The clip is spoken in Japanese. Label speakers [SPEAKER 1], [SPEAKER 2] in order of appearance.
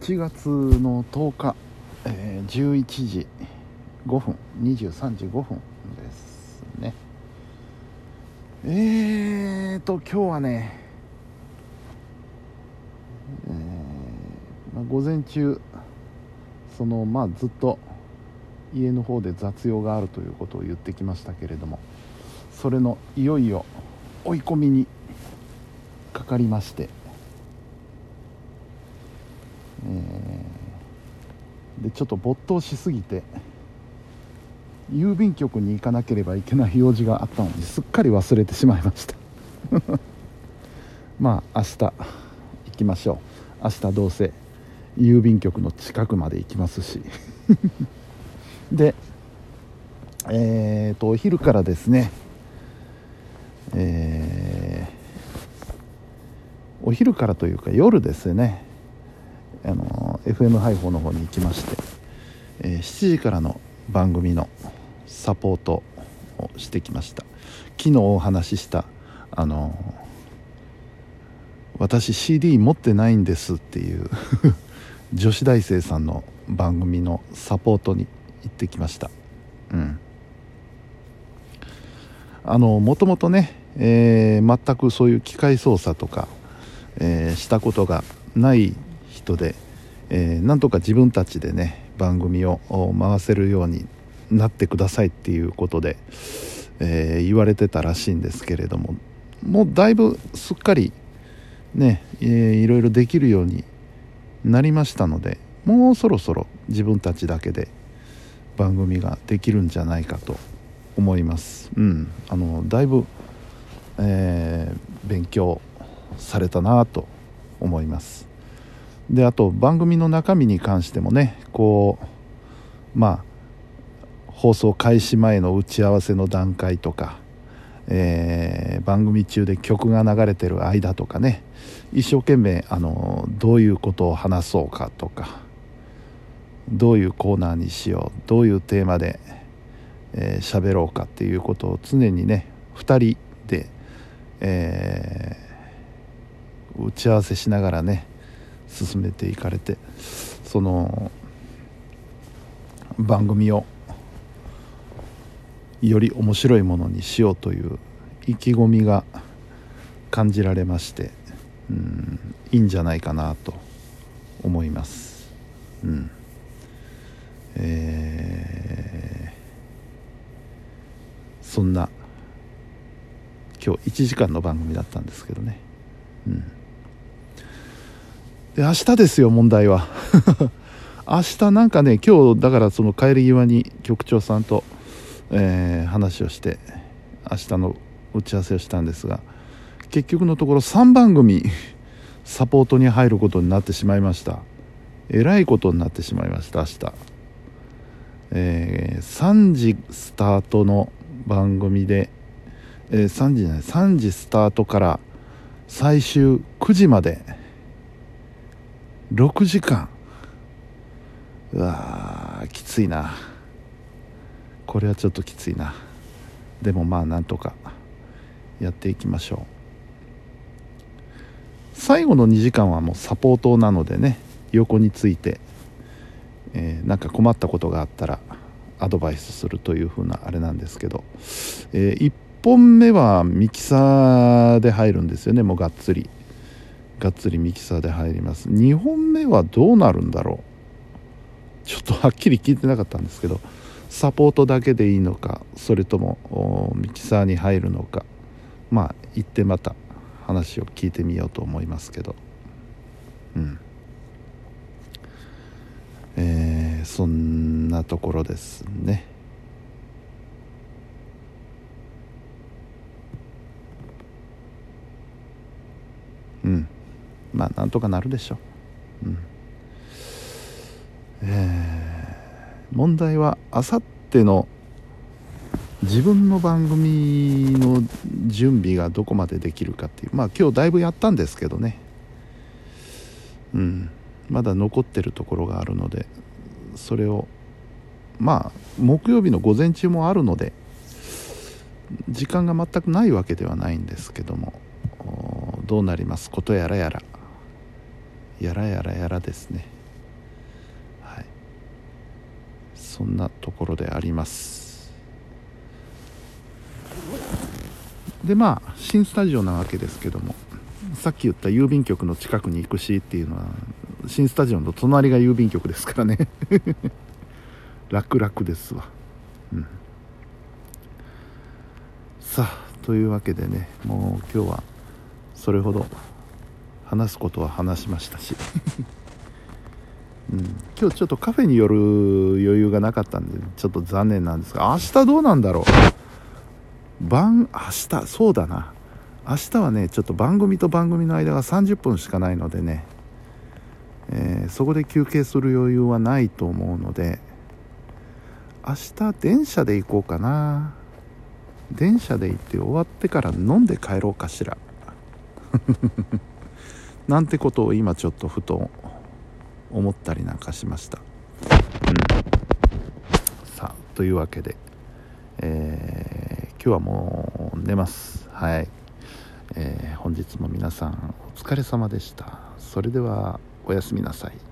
[SPEAKER 1] 7月の10日、えー、11時5分23時5分ですね。えーと今日はね、えーまあ、午前中そのまあずっと家の方で雑用があるということを言ってきましたけれどもそれのいよいよ追い込みにかかりましてえー、でちょっと没頭しすぎて郵便局に行かなければいけない用事があったのにすっかり忘れてしまいました。まあ明日行きましょう。明日どうせ郵便局の近くまで行きますし。でえーとお昼からですねえー、お昼からというか夜ですね。あの FM 配報の方に行きまして、えー、7時からの番組のサポートをしてきました。昨日お話ししたあの私 CD 持ってないんですっていう 女子大生さんの番組のサポートに行ってきました。うん。あのもともとね、えー、全くそういう機械操作とか、えー、したことがない人で、えー、なんとか自分たちでね番組を回せるようになってくださいっていうことで、えー、言われてたらしいんですけれどももうだいぶすっかりね、えー、いろいろできるようになりましたのでもうそろそろ自分たちだけで番組ができるんじゃないかと思います。うん。あのだいぶ、えー、勉強されたなと思います。であと番組の中身に関してもねこうまあ放送開始前の打ち合わせの段階とか、えー、番組中で曲が流れてる間とかね一生懸命あのどういうことを話そうかとかどういうコーナーにしようどういうテーマで喋、えー、ろうかっていうことを常にね2人で、えー、打ち合わせしながらね進めていかれてその番組をより面白いものにしようという意気込みが感じられましてうんいいんじゃないかなと思います。うんえー、そんな今日1時間の番組だったんですけどね。うんで明日ですよ問題は。明日なんかね今日だからその帰り際に局長さんと、えー、話をして明日の打ち合わせをしたんですが結局のところ3番組サポートに入ることになってしまいました。えらいことになってしまいました明日、えー、3時スタートの番組で、えー、3時じゃない3時スタートから最終9時まで6時間。うわきついな。これはちょっときついな。でもまあなんとかやっていきましょう。最後の2時間はもうサポートなのでね横について、えー、なんか困ったことがあったらアドバイスするという風なあれなんですけど、えー、1本目はミキサーで入るんですよねもうがっつり。がっつりミキサーで入ります。2本目はどうなるんだろう。ちょっとはっきり聞いてなかったんですけどサポートだけでいいのかそれともミキサーに入るのか。まあ行ってまた話を聞いてみようと思いますけど。うん。えー、そんなところですねうんまあなんとかなるでしょう、うん。えー、問題はあさっての自分の番組の準備がどこまでできるかっていう。まあ今日だいぶやったんですけどね。うん。まだ残ってるところがあるのでそれをまあ木曜日の午前中もあるので時間が全くないわけではないんですけどもどうなります？ことやらやら。やらやらやらですね。はい。そんなところであります。でまあ新スタジオなわけですけどもさっき言った郵便局の近くに行くしっていうのは新スタジオの隣が郵便局ですからね。楽々ですわ、うん、さあというわけでねもう今日はそれほど話すことは話しましたし、うん、今日ちょっとカフェに寄る余裕がなかったんでちょっと残念なんですが明日どうなんだろう？晩明日そうだな。明日はねちょっと番組と番組の間が30分しかないのでね、えー、そこで休憩する余裕はないと思うので明日電車で行こうかな。電車で行って終わってから飲んで帰ろうかしら。なんてことを今ちょっとふと思ったりなんかしました、うん、さあというわけで、えー、今日はもう寝ます。はい、えー、本日も皆さんお疲れ様でした。それではおやすみなさい。